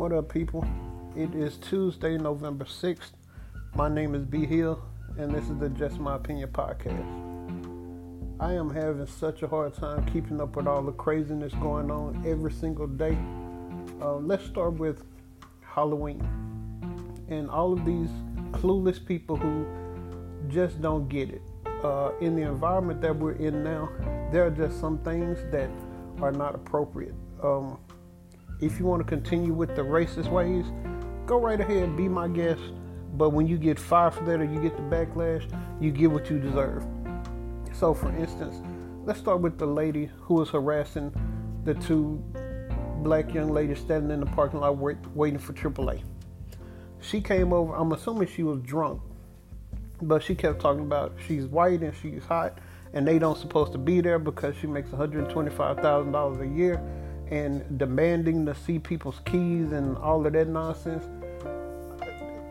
What up, people? It is Tuesday, November 6th. My name is B Hill, and this is the Just My Opinion podcast. I am having such a hard time keeping up with all the craziness going on every single day. Uh, let's start with Halloween and all of these clueless people who just don't get it. Uh, in the environment that we're in now, there are just some things that are not appropriate. Um, if you want to continue with the racist ways, go right ahead, be my guest. But when you get fired for that or you get the backlash, you get what you deserve. So, for instance, let's start with the lady who was harassing the two black young ladies standing in the parking lot wait, waiting for AAA. She came over, I'm assuming she was drunk, but she kept talking about she's white and she's hot and they don't supposed to be there because she makes $125,000 a year and demanding to see people's keys and all of that nonsense.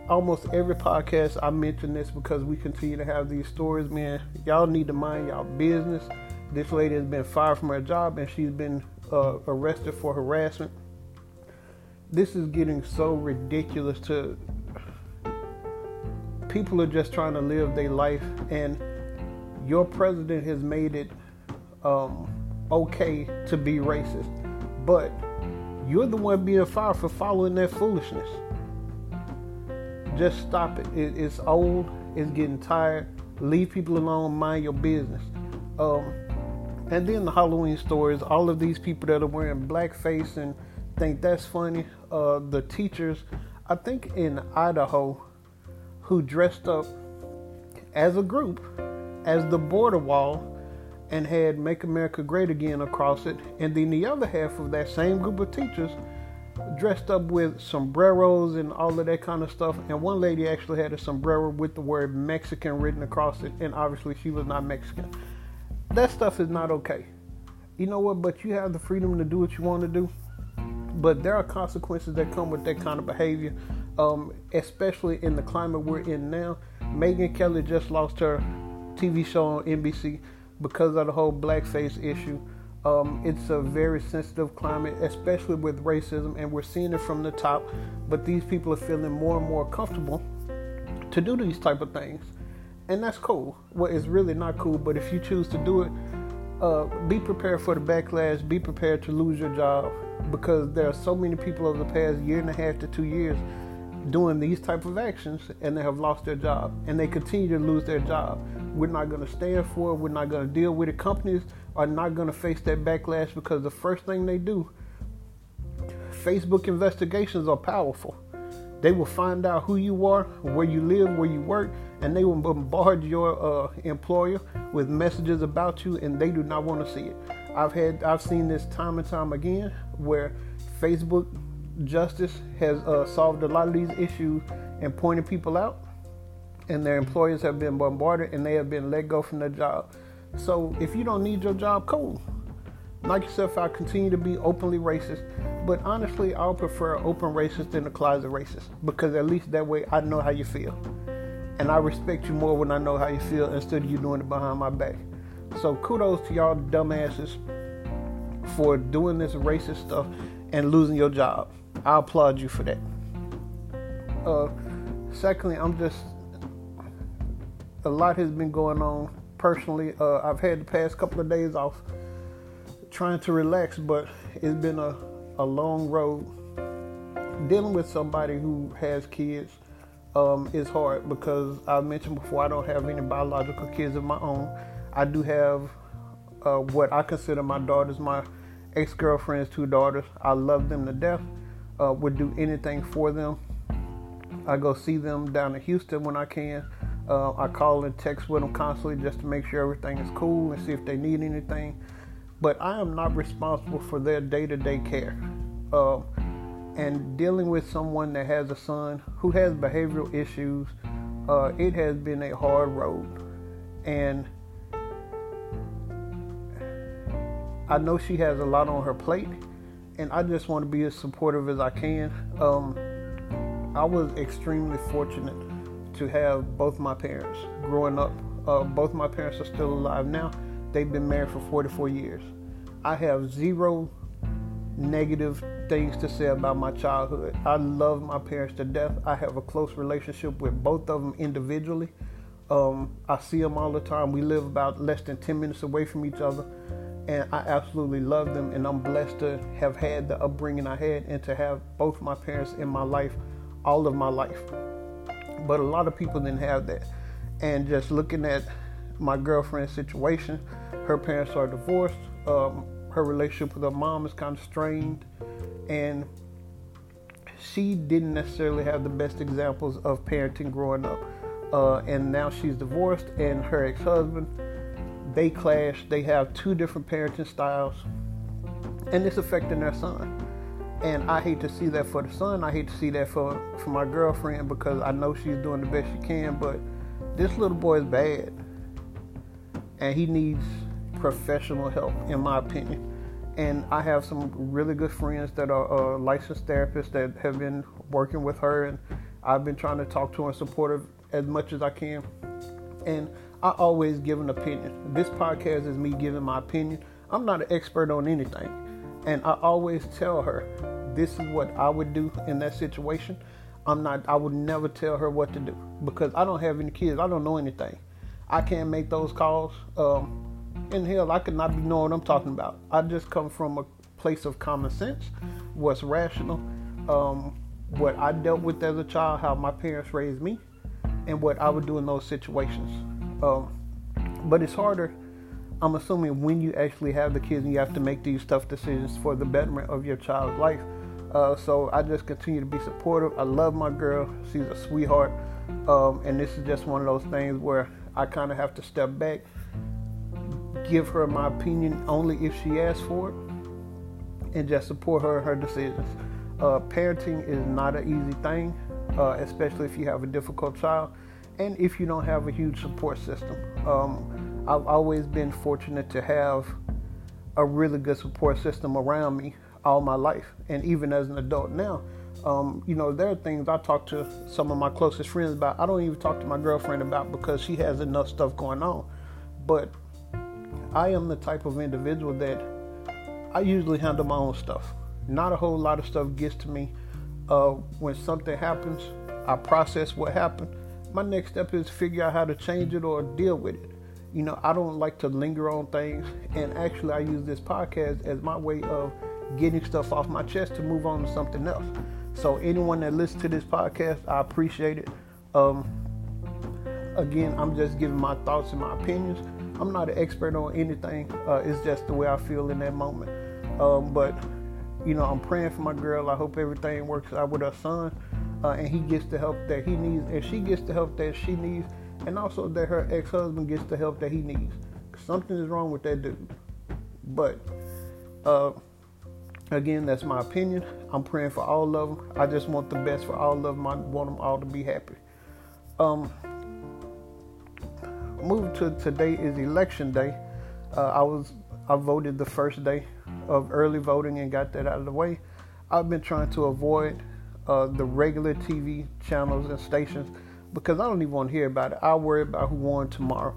Almost every podcast I mention this because we continue to have these stories, man. Y'all need to mind y'all business. This lady has been fired from her job and she's been uh, arrested for harassment. This is getting so ridiculous to people are just trying to live their life and your president has made it um, okay to be racist but you're the one being fired for following that foolishness. Just stop it. it it's old. It's getting tired. Leave people alone. Mind your business. Um, and then the Halloween stories. All of these people that are wearing blackface and think that's funny. Uh, the teachers, I think in Idaho, who dressed up as a group as the border wall and had Make America Great Again across it. And then the other half of that same group of teachers dressed up with sombreros and all of that kind of stuff. And one lady actually had a sombrero with the word Mexican written across it, and obviously she was not Mexican. That stuff is not okay. You know what? But you have the freedom to do what you want to do. But there are consequences that come with that kind of behavior, um, especially in the climate we're in now. Megyn Kelly just lost her TV show on NBC because of the whole blackface issue. Um, it's a very sensitive climate, especially with racism, and we're seeing it from the top. But these people are feeling more and more comfortable to do these type of things, and that's cool. Well, it's really not cool, but if you choose to do it, uh, be prepared for the backlash. Be prepared to lose your job because there are so many people over the past year and a half to two years doing these type of actions, and they have lost their job, and they continue to lose their job. We're not going to stand for it. We're not going to deal with it. Companies are not going to face that backlash because the first thing they do, Facebook investigations are powerful. They will find out who you are, where you live, where you work, and they will bombard your uh, employer with messages about you, and they do not want to see it. I've had, I've seen this time and time again where Facebook justice has uh, solved a lot of these issues and pointed people out and their employers have been bombarded and they have been let go from their job. So if you don't need your job, cool. Like yourself, I continue to be openly racist, but honestly, I'll prefer open racist than a closet racist because at least that way I know how you feel. And I respect you more when I know how you feel instead of you doing it behind my back. So kudos to y'all dumbasses for doing this racist stuff and losing your job. I applaud you for that. Uh, secondly, I'm just a lot has been going on personally. Uh, I've had the past couple of days off trying to relax, but it's been a, a long road. Dealing with somebody who has kids um, is hard because I mentioned before I don't have any biological kids of my own. I do have uh, what I consider my daughters, my ex girlfriend's two daughters. I love them to death, uh, would do anything for them. I go see them down in Houston when I can. Uh, I call and text with them constantly just to make sure everything is cool and see if they need anything. But I am not responsible for their day to day care. Uh, and dealing with someone that has a son who has behavioral issues, uh, it has been a hard road. And I know she has a lot on her plate, and I just want to be as supportive as I can. Um, I was extremely fortunate to have both my parents growing up. Uh, both my parents are still alive now. They've been married for 44 years. I have zero negative things to say about my childhood. I love my parents to death. I have a close relationship with both of them individually. Um, I see them all the time. We live about less than 10 minutes away from each other, and I absolutely love them. And I'm blessed to have had the upbringing I had and to have both my parents in my life all of my life. But a lot of people didn't have that. And just looking at my girlfriend's situation, her parents are divorced. Um, her relationship with her mom is kind of strained, and she didn't necessarily have the best examples of parenting growing up. Uh, and now she's divorced, and her ex-husband, they clash. They have two different parenting styles, and it's affecting their son. And I hate to see that for the son. I hate to see that for for my girlfriend because I know she's doing the best she can, but this little boy is bad, and he needs professional help, in my opinion. And I have some really good friends that are uh, licensed therapists that have been working with her, and I've been trying to talk to her and support her as much as I can. And I always give an opinion. This podcast is me giving my opinion. I'm not an expert on anything. And I always tell her, this is what I would do in that situation. I'm not, I would never tell her what to do because I don't have any kids. I don't know anything. I can't make those calls. Um, in hell, I could not be knowing what I'm talking about. I just come from a place of common sense, what's rational, um, what I dealt with as a child, how my parents raised me, and what I would do in those situations. Um, but it's harder, I'm assuming, when you actually have the kids and you have to make these tough decisions for the betterment of your child's life. Uh, so I just continue to be supportive. I love my girl. She's a sweetheart. Um, and this is just one of those things where I kind of have to step back give her my opinion only if she asks for it and just support her her decisions. Uh, parenting is not an easy thing, uh, especially if you have a difficult child and if you don't have a huge support system. Um, I've always been fortunate to have a really good support system around me all my life, and even as an adult now. Um, you know, there are things I talk to some of my closest friends about. I don't even talk to my girlfriend about because she has enough stuff going on. But I am the type of individual that I usually handle my own stuff. Not a whole lot of stuff gets to me. Uh, when something happens, I process what happened. My next step is to figure out how to change it or deal with it. You know, I don't like to linger on things, and actually, I use this podcast as my way of getting stuff off my chest to move on to something else. So, anyone that listens to this podcast, I appreciate it. Um, again, I'm just giving my thoughts and my opinions. I'm not an expert on anything. Uh, it's just the way I feel in that moment. Um, but you know, I'm praying for my girl. I hope everything works out with her son, uh, and he gets the help that he needs, and she gets the help that she needs, and also that her ex-husband gets the help that he needs. Something is wrong with that dude. But uh, again, that's my opinion. I'm praying for all of them. I just want the best for all of them. I want them all to be happy. Um, moving to today is election day. Uh, I was I voted the first day of early voting and got that out of the way. I've been trying to avoid uh, the regular TV channels and stations because I don't even want to hear about it. I'll worry about who won tomorrow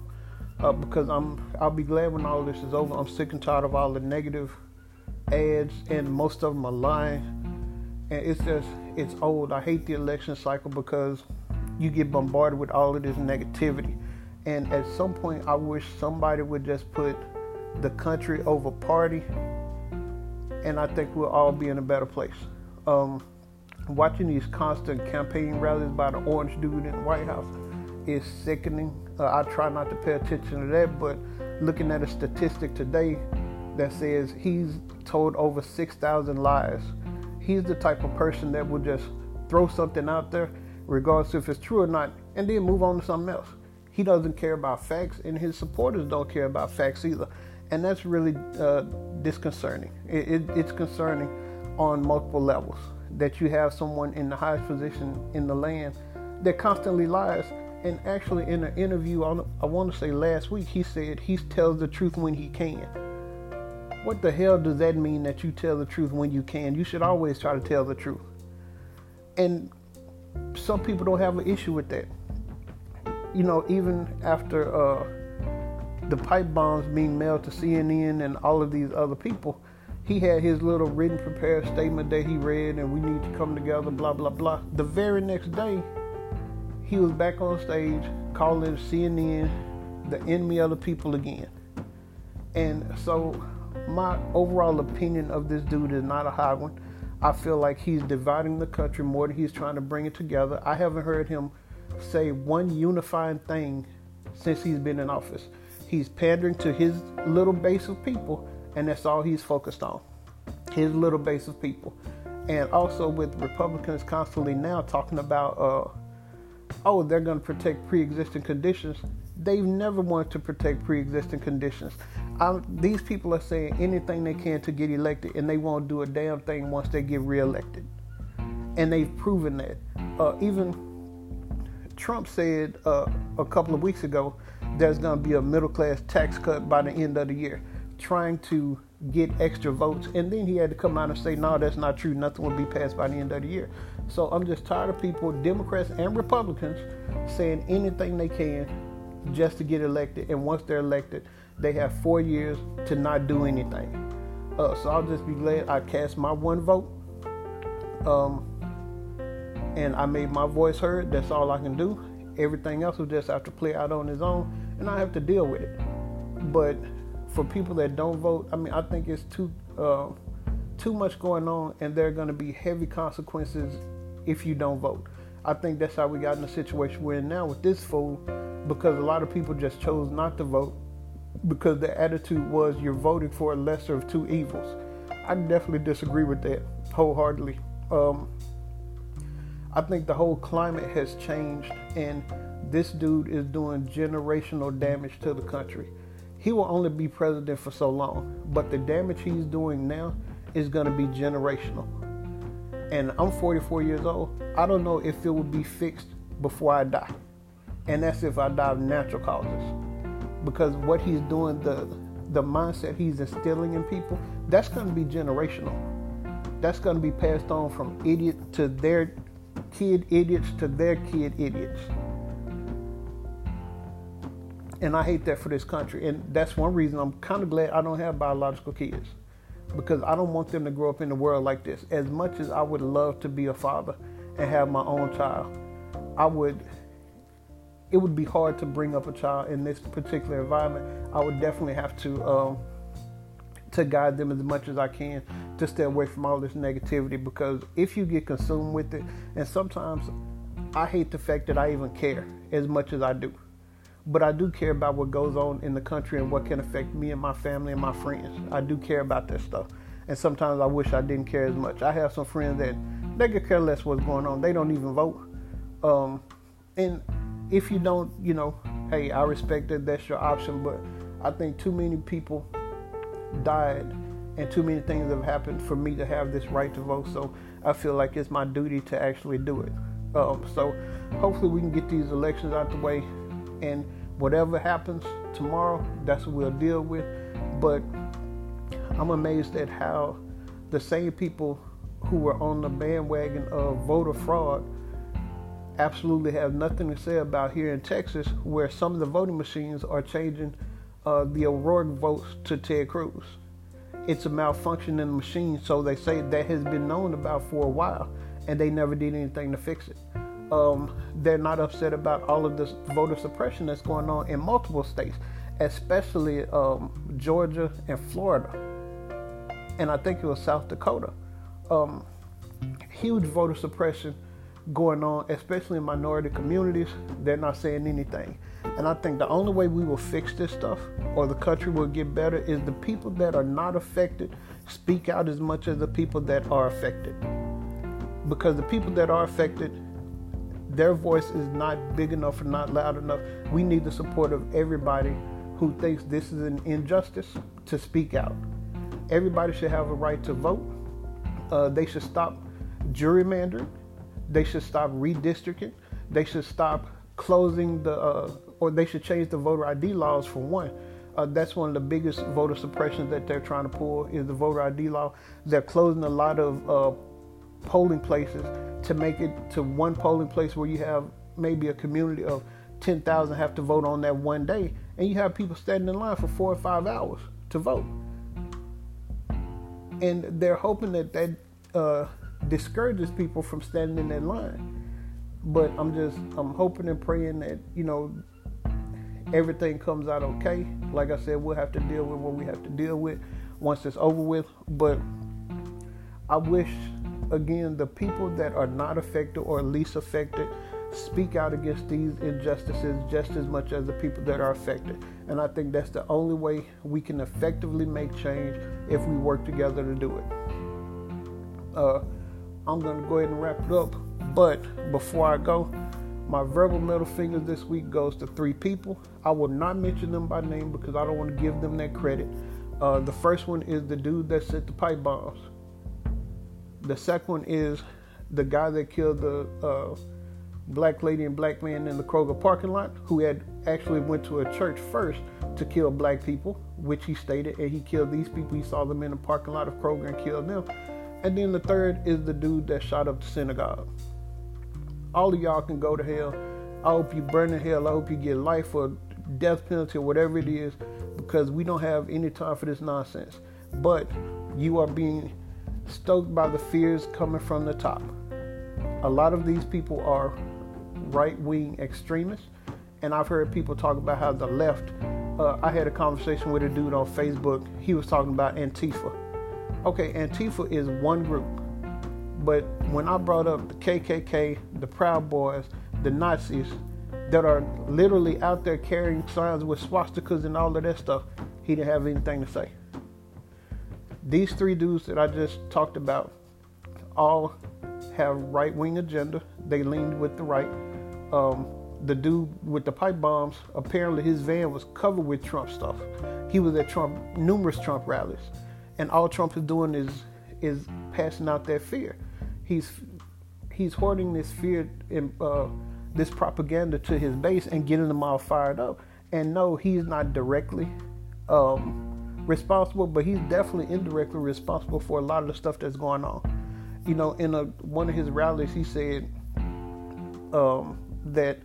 uh, because I'm I'll be glad when all this is over. I'm sick and tired of all the negative ads and most of them are lying. And it's just it's old. I hate the election cycle because you get bombarded with all of this negativity and at some point, I wish somebody would just put the country over party, and I think we'll all be in a better place. Um, watching these constant campaign rallies by the orange dude in the White House is sickening. Uh, I try not to pay attention to that, but looking at a statistic today that says he's told over 6,000 lies, he's the type of person that will just throw something out there, regardless if it's true or not, and then move on to something else. He doesn't care about facts, and his supporters don't care about facts either. And that's really uh, disconcerting. It, it, it's concerning on multiple levels that you have someone in the highest position in the land that constantly lies. And actually, in an interview, I want to say last week, he said he tells the truth when he can. What the hell does that mean that you tell the truth when you can? You should always try to tell the truth. And some people don't have an issue with that you know, even after uh, the pipe bombs being mailed to CNN and all of these other people, he had his little written prepared statement that he read and we need to come together, blah, blah, blah. The very next day, he was back on stage calling CNN the enemy of the people again. And so, my overall opinion of this dude is not a high one. I feel like he's dividing the country more than he's trying to bring it together. I haven't heard him say one unifying thing since he's been in office. He's pandering to his little base of people, and that's all he's focused on his little base of people. And also with Republicans constantly now talking about, uh, oh, they're going to protect pre existing conditions. They've never wanted to protect pre existing conditions. I'm, these people are saying anything they can to get elected, and they won't do a damn thing once they get reelected. And they've proven that. Uh, even Trump said uh, a couple of weeks ago there's going to be a middle class tax cut by the end of the year, trying to get extra votes. And then he had to come out and say, no, that's not true. Nothing will be passed by the end of the year. So I'm just tired of people, Democrats and Republicans, saying anything they can just to get elected. And once they're elected, they have four years to not do anything. Uh, so I'll just be glad I cast my one vote. Um, and I made my voice heard. That's all I can do. Everything else will just have to play out on its own, and I have to deal with it. But for people that don't vote, I mean, I think it's too uh, too much going on, and there are going to be heavy consequences if you don't vote. I think that's how we got in the situation we're in now with this fool, because a lot of people just chose not to vote because the attitude was you're voting for a lesser of two evils. I definitely disagree with that wholeheartedly. Um, I think the whole climate has changed, and this dude is doing generational damage to the country. He will only be president for so long, but the damage he's doing now is going to be generational. And I'm 44 years old. I don't know if it will be fixed before I die. And that's if I die of natural causes. Because what he's doing, the the mindset he's instilling in people, that's going to be generational. That's going to be passed on from idiot to their kid idiots to their kid idiots. And I hate that for this country. And that's one reason I'm kind of glad I don't have biological kids. Because I don't want them to grow up in the world like this. As much as I would love to be a father and have my own child, I would it would be hard to bring up a child in this particular environment. I would definitely have to um, to guide them as much as I can to stay away from all this negativity because if you get consumed with it, and sometimes I hate the fact that I even care as much as I do. But I do care about what goes on in the country and what can affect me and my family and my friends. I do care about that stuff. And sometimes I wish I didn't care as much. I have some friends that they could care less what's going on. They don't even vote. Um, and if you don't, you know, hey, I respect that that's your option, but I think too many people died and too many things have happened for me to have this right to vote. So I feel like it's my duty to actually do it. Um, so hopefully we can get these elections out the way, and whatever happens tomorrow, that's what we'll deal with. But I'm amazed at how the same people who were on the bandwagon of voter fraud absolutely have nothing to say about here in Texas, where some of the voting machines are changing uh, the O'Rourke votes to Ted Cruz. It's a malfunction in the machine, so they say that has been known about for a while, and they never did anything to fix it. Um, they're not upset about all of this voter suppression that's going on in multiple states, especially um, Georgia and Florida, and I think it was South Dakota. Um, huge voter suppression going on, especially in minority communities. They're not saying anything. And I think the only way we will fix this stuff or the country will get better is the people that are not affected speak out as much as the people that are affected. Because the people that are affected, their voice is not big enough or not loud enough. We need the support of everybody who thinks this is an injustice to speak out. Everybody should have a right to vote. Uh, they should stop gerrymandering. They should stop redistricting. They should stop closing the uh, or they should change the voter ID laws for one. Uh, that's one of the biggest voter suppressions that they're trying to pull is the voter ID law. They're closing a lot of uh, polling places to make it to one polling place where you have maybe a community of 10,000 have to vote on that one day, and you have people standing in line for four or five hours to vote. and they're hoping that that uh, discourages people from standing in that line. But I'm just I'm hoping and praying that you know everything comes out okay. Like I said, we'll have to deal with what we have to deal with once it's over with. But I wish again the people that are not affected or least affected speak out against these injustices just as much as the people that are affected. And I think that's the only way we can effectively make change if we work together to do it. Uh, I'm going to go ahead and wrap it up. But before I go, my verbal middle finger this week goes to three people. I will not mention them by name because I don't want to give them that credit. Uh, the first one is the dude that set the pipe bombs. The second one is the guy that killed the uh, black lady and black man in the Kroger parking lot who had actually went to a church first to kill black people, which he stated, and he killed these people. He saw them in the parking lot of Kroger and killed them. And then the third is the dude that shot up the synagogue. All of y'all can go to hell. I hope you burn in hell. I hope you get life or death penalty or whatever it is, because we don't have any time for this nonsense. But you are being stoked by the fears coming from the top. A lot of these people are right wing extremists. And I've heard people talk about how the left. Uh, I had a conversation with a dude on Facebook. He was talking about Antifa. Okay, Antifa is one group. But when I brought up the KKK, the Proud Boys, the Nazis that are literally out there carrying signs with swastikas and all of that stuff, he didn't have anything to say. These three dudes that I just talked about all have right wing agenda. They leaned with the right um, the dude with the pipe bombs, apparently his van was covered with Trump stuff. He was at Trump numerous Trump rallies, and all Trump is doing is is passing out that fear. He's he's hoarding this fear and uh, this propaganda to his base and getting them all fired up. And no, he's not directly um, responsible, but he's definitely indirectly responsible for a lot of the stuff that's going on. You know, in a, one of his rallies, he said. Um, that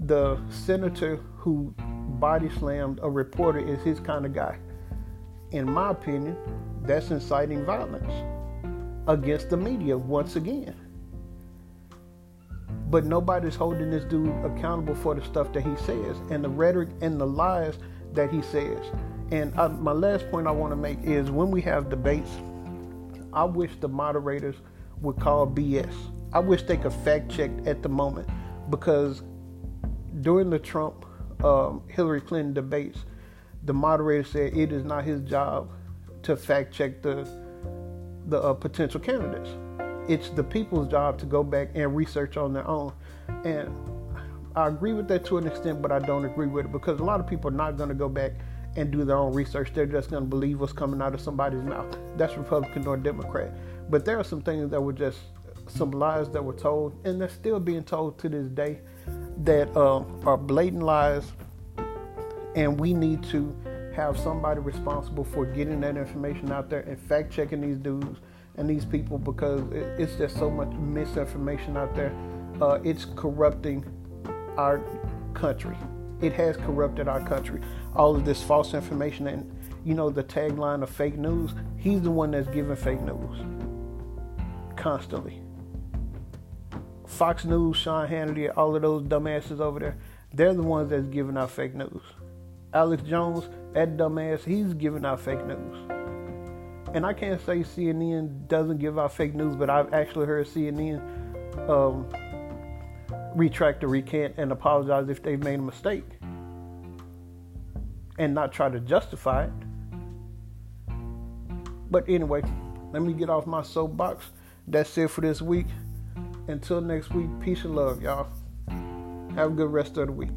the senator who body slammed a reporter is his kind of guy. In my opinion, that's inciting violence against the media once again. But nobody's holding this dude accountable for the stuff that he says and the rhetoric and the lies that he says. And I, my last point I want to make is when we have debates, I wish the moderators would call BS. I wish they could fact check at the moment because during the Trump um, Hillary Clinton debates, the moderator said it is not his job to fact check the the uh, potential candidates. It's the people's job to go back and research on their own. And I agree with that to an extent, but I don't agree with it because a lot of people are not going to go back and do their own research. They're just going to believe what's coming out of somebody's mouth. That's Republican or Democrat. But there are some things that were just some lies that were told, and they're still being told to this day that uh, are blatant lies, and we need to have somebody responsible for getting that information out there and fact checking these dudes and these people because it's just so much misinformation out there. Uh, it's corrupting our country. It has corrupted our country. All of this false information and you know the tagline of fake news. He's the one that's giving fake news constantly. Fox News, Sean Hannity, all of those dumbasses over there, they're the ones that's giving out fake news. Alex Jones, that dumbass, he's giving out fake news. And I can't say CNN doesn't give out fake news, but I've actually heard CNN um, retract or recant and apologize if they've made a mistake and not try to justify it. But anyway, let me get off my soapbox. That's it for this week. Until next week, peace and love, y'all. Have a good rest of the week.